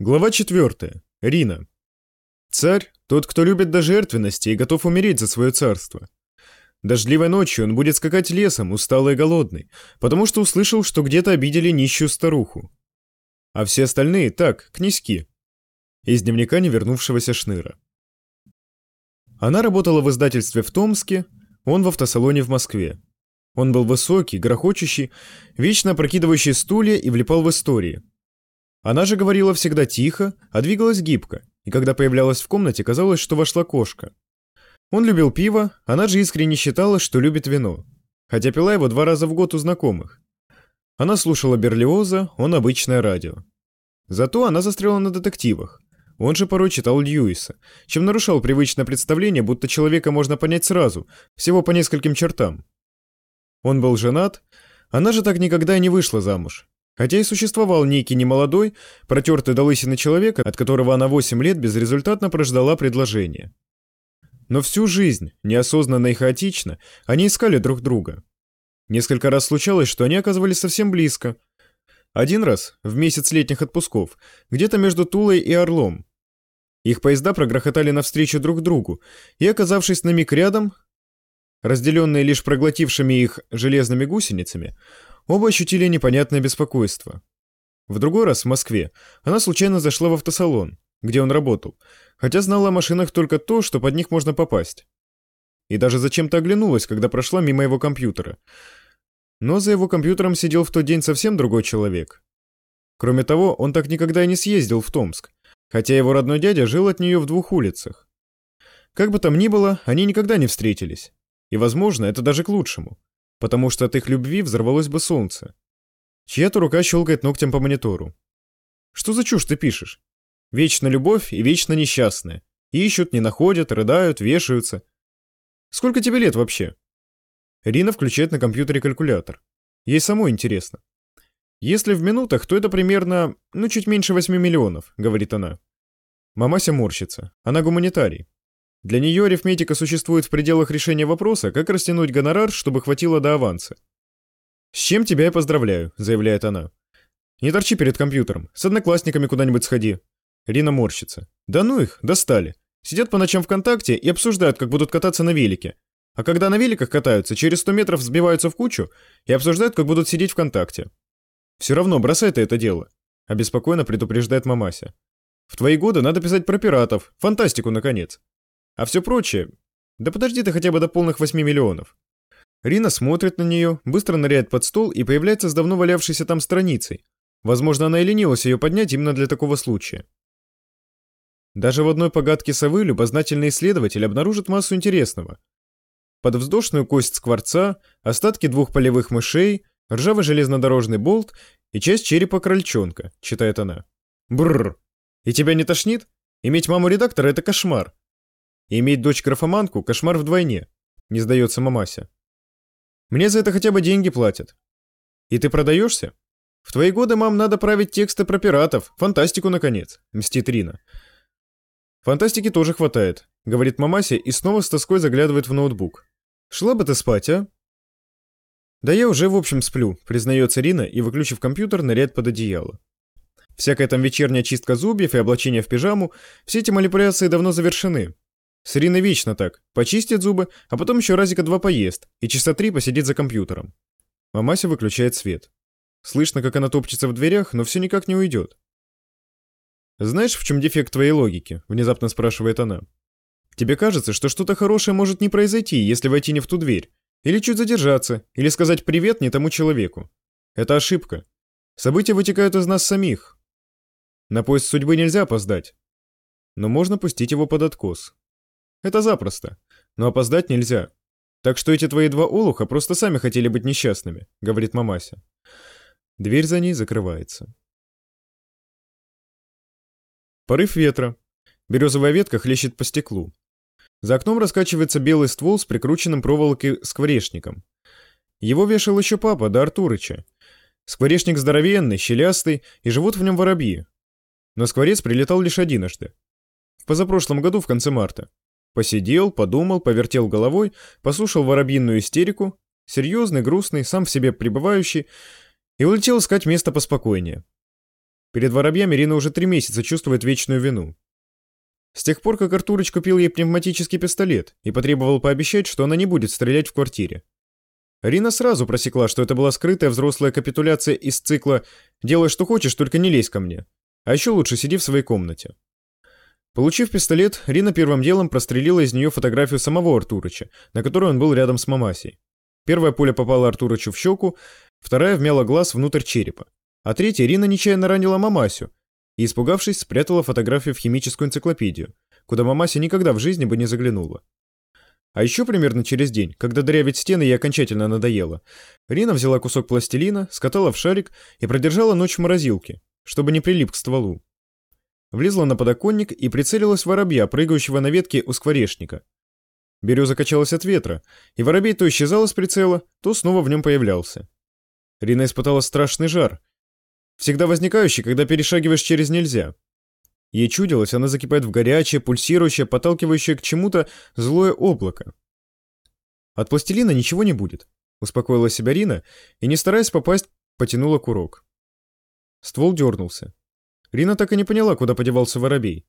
Глава 4. Рина. Царь – тот, кто любит до жертвенности и готов умереть за свое царство. Дождливой ночью он будет скакать лесом, усталый и голодный, потому что услышал, что где-то обидели нищую старуху. А все остальные – так, князьки. Из дневника невернувшегося Шныра. Она работала в издательстве в Томске, он в автосалоне в Москве. Он был высокий, грохочущий, вечно опрокидывающий стулья и влипал в истории – она же говорила всегда тихо, а двигалась гибко, и когда появлялась в комнате, казалось, что вошла кошка. Он любил пиво, она же искренне считала, что любит вино, хотя пила его два раза в год у знакомых. Она слушала Берлиоза, он обычное радио. Зато она застряла на детективах. Он же порой читал Льюиса, чем нарушал привычное представление, будто человека можно понять сразу, всего по нескольким чертам. Он был женат, она же так никогда и не вышла замуж, Хотя и существовал некий немолодой, протертый до лысины человека, от которого она 8 лет безрезультатно прождала предложение. Но всю жизнь, неосознанно и хаотично, они искали друг друга. Несколько раз случалось, что они оказывались совсем близко. Один раз, в месяц летних отпусков, где-то между Тулой и Орлом. Их поезда прогрохотали навстречу друг другу, и, оказавшись на миг рядом, разделенные лишь проглотившими их железными гусеницами, Оба ощутили непонятное беспокойство. В другой раз, в Москве, она случайно зашла в автосалон, где он работал, хотя знала о машинах только то, что под них можно попасть. И даже зачем-то оглянулась, когда прошла мимо его компьютера. Но за его компьютером сидел в тот день совсем другой человек. Кроме того, он так никогда и не съездил в Томск, хотя его родной дядя жил от нее в двух улицах. Как бы там ни было, они никогда не встретились. И, возможно, это даже к лучшему потому что от их любви взорвалось бы солнце. Чья-то рука щелкает ногтем по монитору. Что за чушь ты пишешь? Вечно любовь и вечно несчастная. Ищут, не находят, рыдают, вешаются. Сколько тебе лет вообще? Рина включает на компьютере калькулятор. Ей самой интересно. Если в минутах, то это примерно, ну, чуть меньше 8 миллионов, говорит она. Мамася морщится. Она гуманитарий. Для нее арифметика существует в пределах решения вопроса, как растянуть гонорар, чтобы хватило до аванса. «С чем тебя я поздравляю», — заявляет она. «Не торчи перед компьютером, с одноклассниками куда-нибудь сходи». Рина морщится. «Да ну их, достали. Сидят по ночам ВКонтакте и обсуждают, как будут кататься на велике. А когда на великах катаются, через 100 метров сбиваются в кучу и обсуждают, как будут сидеть ВКонтакте. Все равно бросай ты это дело», — обеспокоенно предупреждает мамася. «В твои годы надо писать про пиратов, фантастику, наконец. А все прочее... Да подожди ты хотя бы до полных 8 миллионов. Рина смотрит на нее, быстро ныряет под стол и появляется с давно валявшейся там страницей. Возможно, она и ленилась ее поднять именно для такого случая. Даже в одной погадке совы любознательный исследователь обнаружит массу интересного. Подвздошную кость скворца, остатки двух полевых мышей, ржавый железнодорожный болт и часть черепа крольчонка, читает она. Бррр. И тебя не тошнит? Иметь маму редактора — это кошмар. Иметь дочь-графоманку – кошмар вдвойне, не сдается мамася. Мне за это хотя бы деньги платят. И ты продаешься? В твои годы, мам, надо править тексты про пиратов, фантастику, наконец, мстит Рина. Фантастики тоже хватает, говорит мамася и снова с тоской заглядывает в ноутбук. Шла бы ты спать, а? Да я уже, в общем, сплю, признается Рина и, выключив компьютер, ныряет под одеяло. Всякая там вечерняя чистка зубьев и облачение в пижаму, все эти манипуляции давно завершены. С Ириной вечно так. Почистит зубы, а потом еще разика два поест и часа три посидит за компьютером. Мамася выключает свет. Слышно, как она топчется в дверях, но все никак не уйдет. «Знаешь, в чем дефект твоей логики?» – внезапно спрашивает она. «Тебе кажется, что что-то хорошее может не произойти, если войти не в ту дверь, или чуть задержаться, или сказать привет не тому человеку. Это ошибка. События вытекают из нас самих. На поезд судьбы нельзя опоздать, но можно пустить его под откос. Это запросто. Но опоздать нельзя. Так что эти твои два олуха просто сами хотели быть несчастными, говорит мамася. Дверь за ней закрывается. Порыв ветра. Березовая ветка хлещет по стеклу. За окном раскачивается белый ствол с прикрученным проволокой скворечником. Его вешал еще папа, да Артурыча. Скворечник здоровенный, щелястый, и живут в нем воробьи. Но скворец прилетал лишь одиножды. В позапрошлом году в конце марта. Посидел, подумал, повертел головой, послушал воробьиную истерику, серьезный, грустный, сам в себе пребывающий, и улетел искать место поспокойнее. Перед воробьями Рина уже три месяца чувствует вечную вину. С тех пор, как Артурыч купил ей пневматический пистолет и потребовал пообещать, что она не будет стрелять в квартире. Рина сразу просекла, что это была скрытая взрослая капитуляция из цикла «делай что хочешь, только не лезь ко мне». А еще лучше сиди в своей комнате. Получив пистолет, Рина первым делом прострелила из нее фотографию самого Артурыча, на которой он был рядом с Мамасей. Первая пуля попала Артурычу в щеку, вторая вмяла глаз внутрь черепа, а третья Рина нечаянно ранила Мамасю и, испугавшись, спрятала фотографию в химическую энциклопедию, куда Мамася никогда в жизни бы не заглянула. А еще примерно через день, когда дырявить стены ей окончательно надоело, Рина взяла кусок пластилина, скатала в шарик и продержала ночь в морозилке, чтобы не прилип к стволу. Влезла на подоконник и прицелилась в воробья, прыгающего на ветке у скворечника. Береза качалась от ветра, и воробей то исчезал из прицела, то снова в нем появлялся. Рина испытала страшный жар, всегда возникающий, когда перешагиваешь через нельзя. Ей чудилось, она закипает в горячее, пульсирующее, подталкивающее к чему-то злое облако. От пластилина ничего не будет, успокоила себя Рина и, не стараясь попасть, потянула курок. Ствол дернулся. Рина так и не поняла, куда подевался воробей.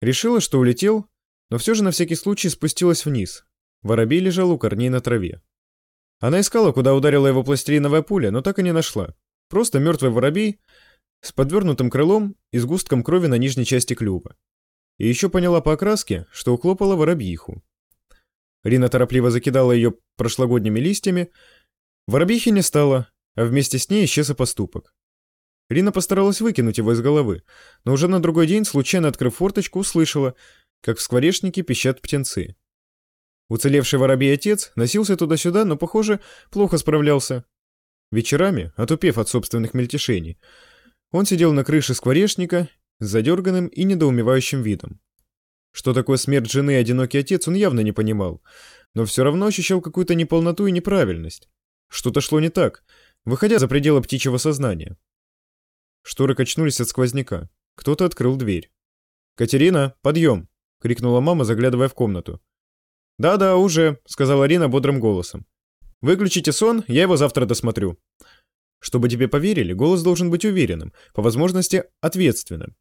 Решила, что улетел, но все же на всякий случай спустилась вниз. Воробей лежал у корней на траве. Она искала, куда ударила его пластилиновая пуля, но так и не нашла. Просто мертвый воробей с подвернутым крылом и с густком крови на нижней части клюва. И еще поняла по окраске, что уклопала воробьиху. Рина торопливо закидала ее прошлогодними листьями. Воробьихи не стало, а вместе с ней исчез и поступок. Рина постаралась выкинуть его из головы, но уже на другой день, случайно открыв форточку, услышала, как в скворечнике пищат птенцы. Уцелевший воробей отец носился туда-сюда, но, похоже, плохо справлялся. Вечерами, отупев от собственных мельтешений, он сидел на крыше скворечника с задерганным и недоумевающим видом. Что такое смерть жены и одинокий отец, он явно не понимал, но все равно ощущал какую-то неполноту и неправильность. Что-то шло не так, выходя за пределы птичьего сознания. Шторы качнулись от сквозняка. Кто-то открыл дверь. «Катерина, подъем!» — крикнула мама, заглядывая в комнату. «Да-да, уже», — сказала Рина бодрым голосом. «Выключите сон, я его завтра досмотрю». Чтобы тебе поверили, голос должен быть уверенным, по возможности ответственным.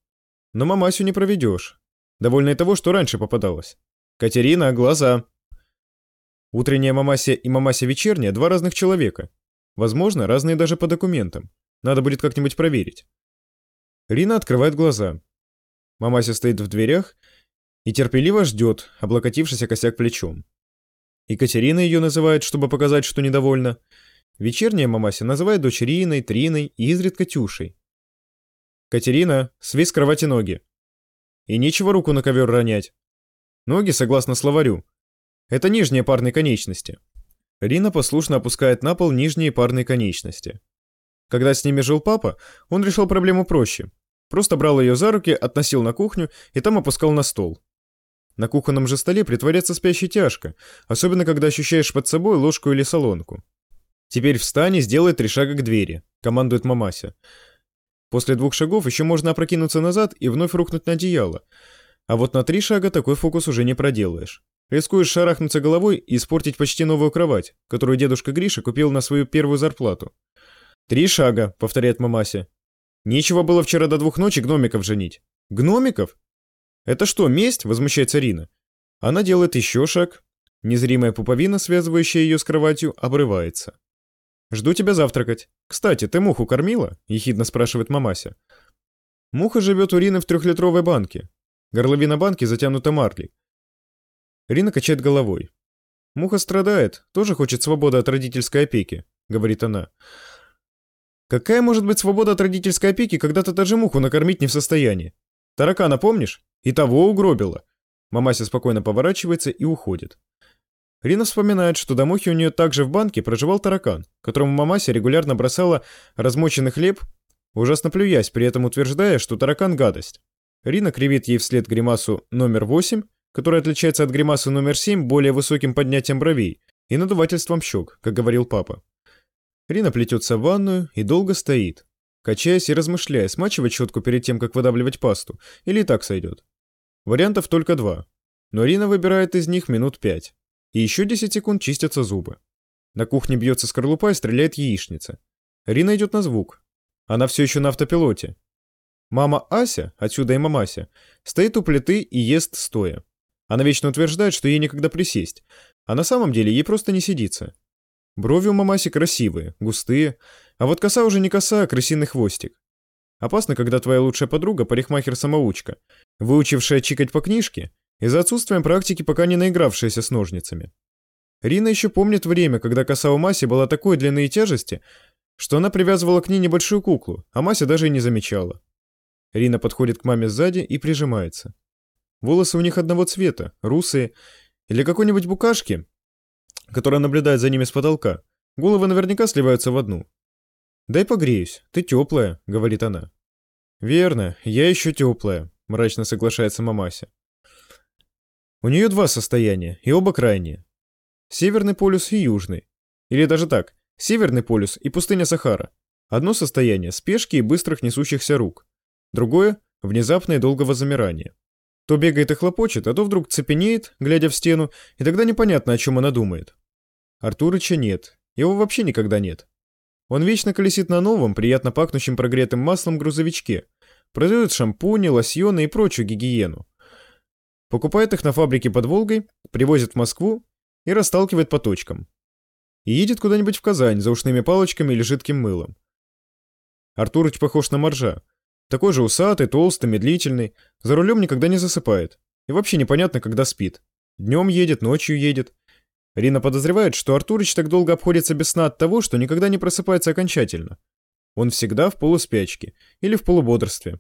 Но мамасю не проведешь. Довольно и того, что раньше попадалось. «Катерина, глаза!» Утренняя мамася и мамася вечерняя – два разных человека. Возможно, разные даже по документам. Надо будет как-нибудь проверить. Рина открывает глаза. Мамася стоит в дверях и терпеливо ждет, облокотившись о косяк плечом. Екатерина ее называет, чтобы показать, что недовольна. Вечерняя мамася называет дочь Риной, Триной и изредка Тюшей. «Катерина, свись с кровати ноги». И нечего руку на ковер ронять. Ноги, согласно словарю, это нижние парные конечности. Рина послушно опускает на пол нижние парные конечности. Когда с ними жил папа, он решил проблему проще. Просто брал ее за руки, относил на кухню и там опускал на стол. На кухонном же столе притворяться спящей тяжко, особенно когда ощущаешь под собой ложку или солонку. «Теперь встань и сделай три шага к двери», — командует мамася. После двух шагов еще можно опрокинуться назад и вновь рухнуть на одеяло. А вот на три шага такой фокус уже не проделаешь. Рискуешь шарахнуться головой и испортить почти новую кровать, которую дедушка Гриша купил на свою первую зарплату. «Три шага», — повторяет мамася. «Нечего было вчера до двух ночи гномиков женить». «Гномиков?» «Это что, месть?» — возмущается Рина. Она делает еще шаг. Незримая пуповина, связывающая ее с кроватью, обрывается. «Жду тебя завтракать. Кстати, ты муху кормила?» — ехидно спрашивает мамася. Муха живет у Рины в трехлитровой банке. Горловина банки затянута марлей. Рина качает головой. «Муха страдает, тоже хочет свободы от родительской опеки», — говорит она. Какая может быть свобода от родительской опеки, когда ты даже муху накормить не в состоянии? Таракана помнишь? И того угробила. Мамася спокойно поворачивается и уходит. Рина вспоминает, что до мухи у нее также в банке проживал таракан, которому мамася регулярно бросала размоченный хлеб, ужасно плюясь, при этом утверждая, что таракан – гадость. Рина кривит ей вслед гримасу номер 8, которая отличается от гримасы номер 7 более высоким поднятием бровей и надувательством щек, как говорил папа. Рина плетется в ванную и долго стоит, качаясь и размышляя, смачивать щетку перед тем, как выдавливать пасту, или и так сойдет. Вариантов только два, но Рина выбирает из них минут пять. И еще 10 секунд чистятся зубы. На кухне бьется скорлупа и стреляет яичница. Рина идет на звук. Она все еще на автопилоте. Мама Ася, отсюда и мамася, стоит у плиты и ест стоя. Она вечно утверждает, что ей некогда присесть, а на самом деле ей просто не сидится. Брови у мамаси красивые, густые, а вот коса уже не коса, а крысиный хвостик. Опасно, когда твоя лучшая подруга – парикмахер-самоучка, выучившая чикать по книжке, из-за отсутствия практики пока не наигравшаяся с ножницами. Рина еще помнит время, когда коса у Маси была такой длины и тяжести, что она привязывала к ней небольшую куклу, а Мася даже и не замечала. Рина подходит к маме сзади и прижимается. Волосы у них одного цвета, русые, или какой-нибудь букашки, которая наблюдает за ними с потолка. Головы наверняка сливаются в одну. «Дай погреюсь, ты теплая», — говорит она. «Верно, я еще теплая», — мрачно соглашается мамася. У нее два состояния, и оба крайние. Северный полюс и южный. Или даже так, Северный полюс и пустыня Сахара. Одно состояние – спешки и быстрых несущихся рук. Другое – внезапное долгого замирания. То бегает и хлопочет, а то вдруг цепенеет, глядя в стену, и тогда непонятно, о чем она думает. Артурыча нет. Его вообще никогда нет. Он вечно колесит на новом, приятно пахнущем прогретым маслом грузовичке. Продает шампуни, лосьоны и прочую гигиену. Покупает их на фабрике под Волгой, привозит в Москву и расталкивает по точкам и едет куда-нибудь в Казань за ушными палочками или жидким мылом. Артурыч похож на моржа. Такой же усатый, толстый, медлительный, за рулем никогда не засыпает. И вообще непонятно, когда спит. Днем едет, ночью едет. Рина подозревает, что Артурыч так долго обходится без сна от того, что никогда не просыпается окончательно. Он всегда в полуспячке или в полубодрстве.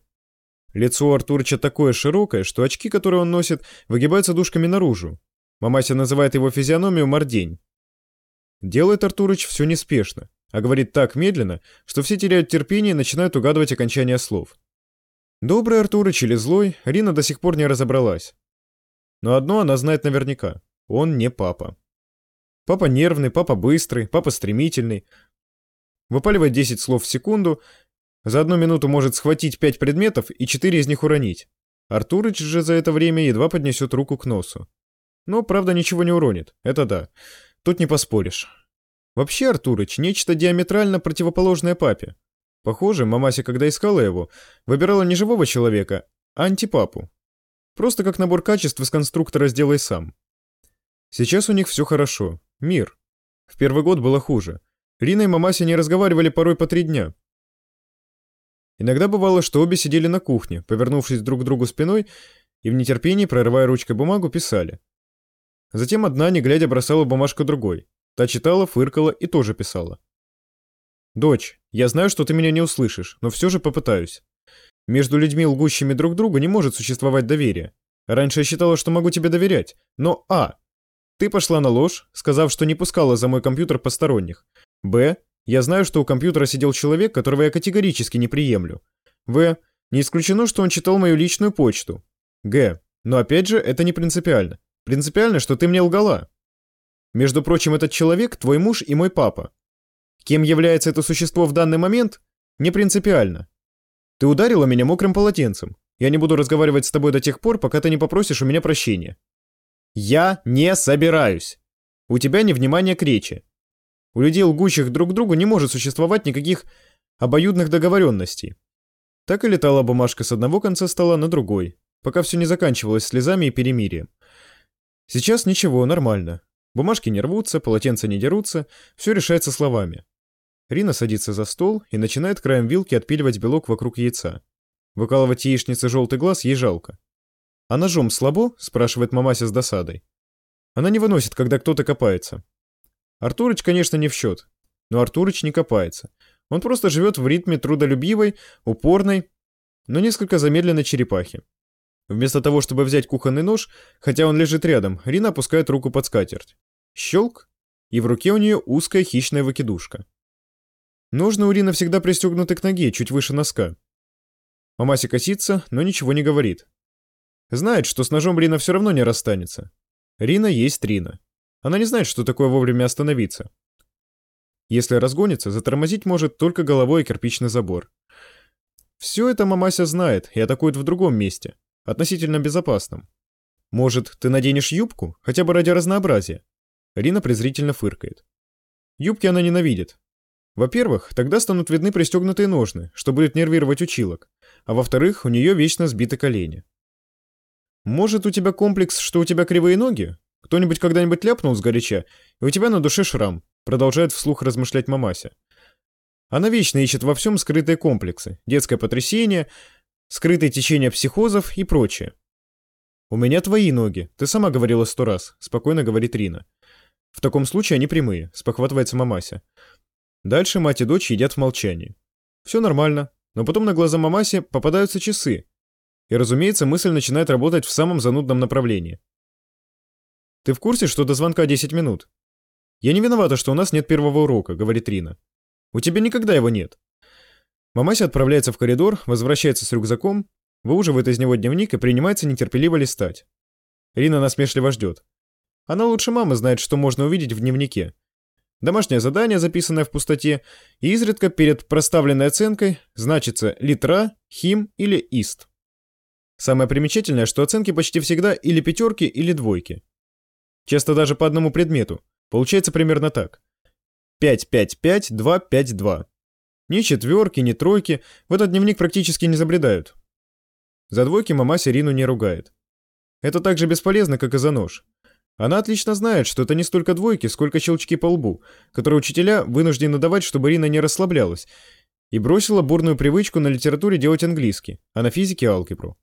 Лицо у Артурыча такое широкое, что очки, которые он носит, выгибаются дужками наружу. Мамася называет его физиономию мордень. Делает Артурыч все неспешно, а говорит так медленно, что все теряют терпение и начинают угадывать окончание слов. Добрый Артурыч или злой, Рина до сих пор не разобралась. Но одно она знает наверняка – он не папа. Папа нервный, папа быстрый, папа стремительный. Выпаливает 10 слов в секунду, за одну минуту может схватить 5 предметов и 4 из них уронить. Артурыч же за это время едва поднесет руку к носу. Но, правда, ничего не уронит, это да. Тут не поспоришь. Вообще, Артурыч, нечто диаметрально противоположное папе. Похоже, мамася, когда искала его, выбирала не живого человека, а антипапу. Просто как набор качеств из конструктора «сделай сам». Сейчас у них все хорошо. Мир. В первый год было хуже. Рина и мамася не разговаривали порой по три дня. Иногда бывало, что обе сидели на кухне, повернувшись друг к другу спиной, и в нетерпении, прорывая ручкой бумагу, писали. Затем одна, не глядя, бросала бумажку другой. Та читала, фыркала и тоже писала. «Дочь, я знаю, что ты меня не услышишь, но все же попытаюсь. Между людьми, лгущими друг другу, не может существовать доверие. Раньше я считала, что могу тебе доверять, но А. Ты пошла на ложь, сказав, что не пускала за мой компьютер посторонних. Б. Я знаю, что у компьютера сидел человек, которого я категорически не приемлю. В. Не исключено, что он читал мою личную почту. Г. Но опять же, это не принципиально. Принципиально, что ты мне лгала. Между прочим, этот человек твой муж и мой папа. Кем является это существо в данный момент, не принципиально. Ты ударила меня мокрым полотенцем. Я не буду разговаривать с тобой до тех пор, пока ты не попросишь у меня прощения. Я не собираюсь. У тебя невнимание к речи. У людей, лгущих друг другу, не может существовать никаких обоюдных договоренностей. Так и летала бумажка с одного конца стола на другой, пока все не заканчивалось слезами и перемирием. Сейчас ничего, нормально. Бумажки не рвутся, полотенца не дерутся, все решается словами. Рина садится за стол и начинает краем вилки отпиливать белок вокруг яйца. Выкалывать яичнице желтый глаз ей жалко. «А ножом слабо?» – спрашивает мамася с досадой. Она не выносит, когда кто-то копается. Артурыч, конечно, не в счет. Но Артурыч не копается. Он просто живет в ритме трудолюбивой, упорной, но несколько замедленной черепахи. Вместо того, чтобы взять кухонный нож, хотя он лежит рядом, Рина опускает руку под скатерть. Щелк, и в руке у нее узкая хищная выкидушка. Ножны у Рины всегда пристегнуты к ноге, чуть выше носка. Мамася косится, но ничего не говорит. Знает, что с ножом Рина все равно не расстанется. Рина есть Рина. Она не знает, что такое вовремя остановиться. Если разгонится, затормозить может только головой и кирпичный забор. Все это мамася знает и атакует в другом месте относительно безопасным. Может, ты наденешь юбку, хотя бы ради разнообразия? Рина презрительно фыркает. Юбки она ненавидит. Во-первых, тогда станут видны пристегнутые ножны, что будет нервировать училок. а во-вторых, у нее вечно сбиты колени. Может, у тебя комплекс, что у тебя кривые ноги? Кто-нибудь когда-нибудь ляпнул сгоряча, и у тебя на душе шрам, продолжает вслух размышлять мамася. Она вечно ищет во всем скрытые комплексы, детское потрясение, скрытые течения психозов и прочее. «У меня твои ноги, ты сама говорила сто раз», — спокойно говорит Рина. «В таком случае они прямые», — спохватывается мамася. Дальше мать и дочь едят в молчании. Все нормально, но потом на глаза мамасе попадаются часы. И, разумеется, мысль начинает работать в самом занудном направлении. «Ты в курсе, что до звонка 10 минут?» «Я не виновата, что у нас нет первого урока», — говорит Рина. «У тебя никогда его нет». Мамася отправляется в коридор, возвращается с рюкзаком, выуживает из него дневник и принимается нетерпеливо листать. Рина насмешливо ждет. Она лучше мамы знает, что можно увидеть в дневнике. Домашнее задание, записанное в пустоте, и изредка перед проставленной оценкой значится литра, хим или ист. Самое примечательное, что оценки почти всегда или пятерки, или двойки. Часто даже по одному предмету. Получается примерно так. 5-5-5-2-5-2. Ни четверки, ни тройки в этот дневник практически не забредают. За двойки мама Сирину не ругает. Это так же бесполезно, как и за нож. Она отлично знает, что это не столько двойки, сколько щелчки по лбу, которые учителя вынуждены давать, чтобы Рина не расслаблялась, и бросила бурную привычку на литературе делать английский, а на физике алгебру.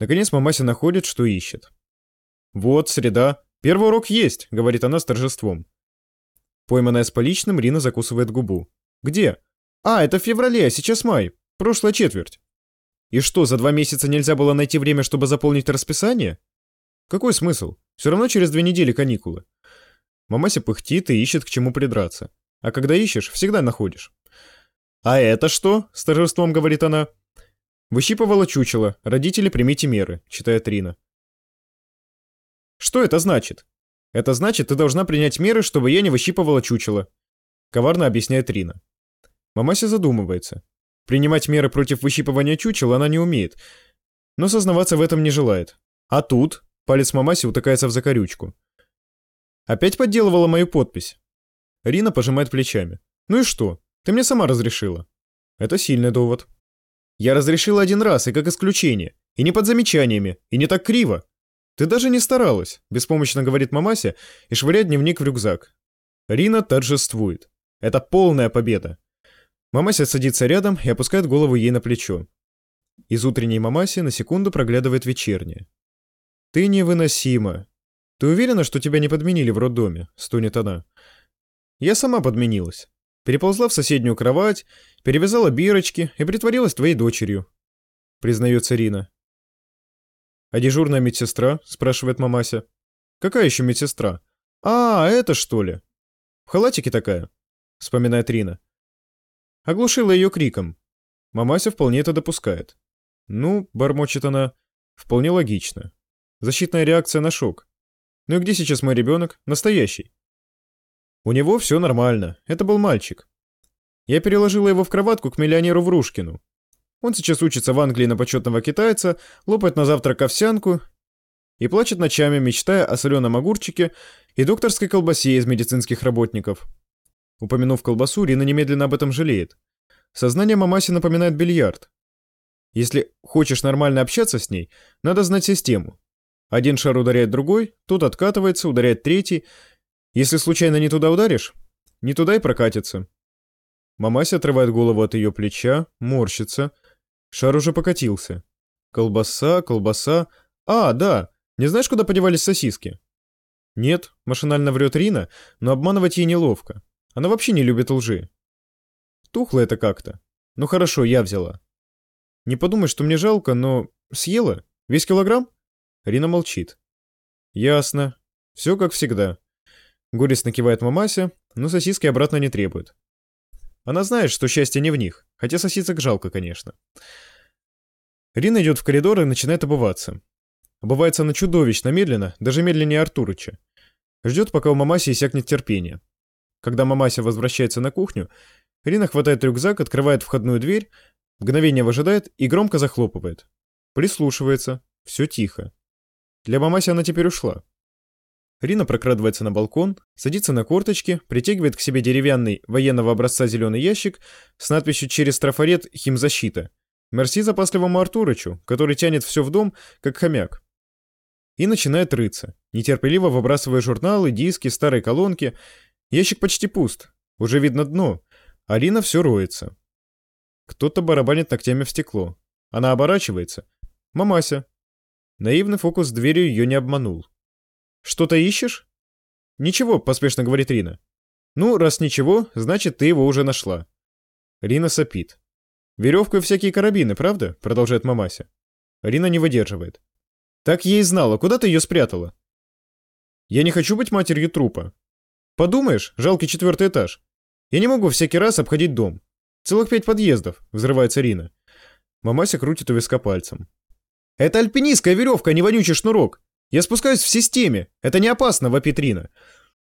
Наконец мамася находит, что ищет. «Вот, среда. Первый урок есть», — говорит она с торжеством. Пойманная с поличным, Рина закусывает губу. «Где?» «А, это в феврале, а сейчас май. Прошлая четверть». И что, за два месяца нельзя было найти время, чтобы заполнить расписание? Какой смысл? Все равно через две недели каникулы. Мамася пыхтит и ищет к чему придраться. А когда ищешь, всегда находишь. «А это что?» — с торжеством говорит она. «Выщипывала чучело. Родители, примите меры», — читает Рина. «Что это значит?» «Это значит, ты должна принять меры, чтобы я не выщипывала чучело», — коварно объясняет Рина. Мамася задумывается. Принимать меры против выщипывания чучела она не умеет, но сознаваться в этом не желает. А тут палец Мамаси утыкается в закорючку. Опять подделывала мою подпись. Рина пожимает плечами. Ну и что? Ты мне сама разрешила. Это сильный довод. Я разрешила один раз, и как исключение. И не под замечаниями, и не так криво. Ты даже не старалась, беспомощно говорит Мамася и швыряет дневник в рюкзак. Рина торжествует. Это полная победа. Мамася садится рядом и опускает голову ей на плечо. Из утренней Мамаси на секунду проглядывает вечерняя. «Ты невыносима. Ты уверена, что тебя не подменили в роддоме?» — стонет она. «Я сама подменилась. Переползла в соседнюю кровать, перевязала бирочки и притворилась твоей дочерью», — признается Рина. «А дежурная медсестра?» — спрашивает Мамася. «Какая еще медсестра?» «А, это что ли?» «В халатике такая», — вспоминает Рина. Оглушила ее криком. Мамася вполне это допускает. Ну, бормочет она, вполне логично. Защитная реакция на шок. Ну и где сейчас мой ребенок? Настоящий. У него все нормально. Это был мальчик. Я переложила его в кроватку к миллионеру Врушкину. Он сейчас учится в Англии на почетного китайца, лопает на завтрак овсянку и плачет ночами, мечтая о соленом огурчике и докторской колбасе из медицинских работников. Упомянув колбасу, Рина немедленно об этом жалеет. Сознание Мамаси напоминает бильярд. Если хочешь нормально общаться с ней, надо знать систему. Один шар ударяет другой, тот откатывается, ударяет третий. Если случайно не туда ударишь, не туда и прокатится. Мамася отрывает голову от ее плеча, морщится. Шар уже покатился. Колбаса, колбаса. А, да, не знаешь, куда подевались сосиски? Нет, машинально врет Рина, но обманывать ей неловко. Она вообще не любит лжи. Тухло это как-то. Ну хорошо, я взяла. Не подумай, что мне жалко, но... Съела? Весь килограмм? Рина молчит. Ясно. Все как всегда. Горестно кивает мамася, но сосиски обратно не требует. Она знает, что счастье не в них, хотя сосисок жалко, конечно. Рина идет в коридор и начинает обуваться. Обувается она чудовищно медленно, даже медленнее Артурыча. Ждет, пока у мамаси иссякнет терпение. Когда мамася возвращается на кухню, Рина хватает рюкзак, открывает входную дверь, мгновение выжидает и громко захлопывает. Прислушивается. Все тихо. Для мамаси она теперь ушла. Рина прокрадывается на балкон, садится на корточки, притягивает к себе деревянный военного образца зеленый ящик с надписью через трафарет «Химзащита», Мерси запасливому Артурычу, который тянет все в дом, как хомяк. И начинает рыться, нетерпеливо выбрасывая журналы, диски, старые колонки. Ящик почти пуст, уже видно дно. Арина все роется. Кто-то барабанит ногтями в стекло. Она оборачивается. Мамася. Наивный фокус с дверью ее не обманул. «Что-то ищешь?» «Ничего», — поспешно говорит Рина. «Ну, раз ничего, значит, ты его уже нашла». Рина сопит. «Веревку и всякие карабины, правда?» — продолжает мамася. Рина не выдерживает. «Так я и знала. Куда ты ее спрятала?» «Я не хочу быть матерью трупа». «Подумаешь, жалкий четвертый этаж. Я не могу всякий раз обходить дом. Целых пять подъездов», — взрывается Рина. Мамася крутит у виска пальцем. «Это альпинистская веревка, а не вонючий шнурок. Я спускаюсь в системе. Это не опасно, вопит Рина.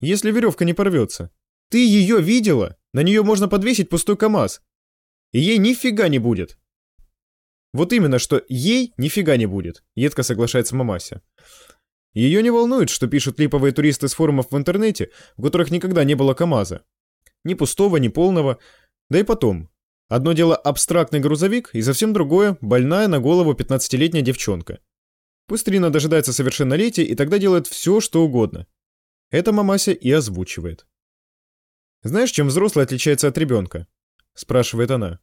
Если веревка не порвется. Ты ее видела? На нее можно подвесить пустой КАМАЗ. И ей нифига не будет. Вот именно, что ей нифига не будет, едко соглашается Мамася. Ее не волнует, что пишут липовые туристы с форумов в интернете, в которых никогда не было КАМАЗа. Ни пустого, ни полного. Да и потом. Одно дело абстрактный грузовик, и совсем другое – больная на голову 15-летняя девчонка. Пусть Рина дожидается совершеннолетия и тогда делает все, что угодно. Это мамася и озвучивает. «Знаешь, чем взрослый отличается от ребенка?» – спрашивает она.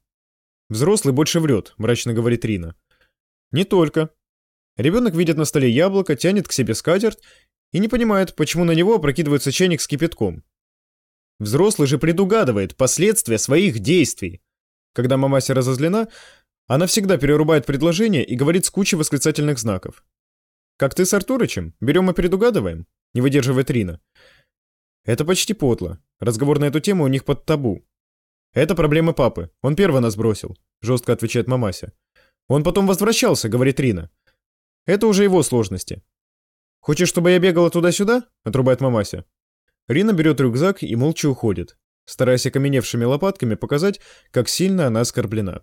«Взрослый больше врет», – мрачно говорит Рина. «Не только. Ребенок видит на столе яблоко, тянет к себе скатерть и не понимает, почему на него опрокидывается чайник с кипятком. Взрослый же предугадывает последствия своих действий. Когда мамася разозлена, она всегда перерубает предложение и говорит с кучей восклицательных знаков. «Как ты с Артурычем? Берем и предугадываем?» Не выдерживает Рина. Это почти подло. Разговор на эту тему у них под табу. Это проблемы папы. Он первый нас бросил, жестко отвечает мамася. Он потом возвращался, говорит Рина. Это уже его сложности. Хочешь, чтобы я бегала туда-сюда? Отрубает мамася. Рина берет рюкзак и молча уходит, стараясь окаменевшими лопатками показать, как сильно она оскорблена.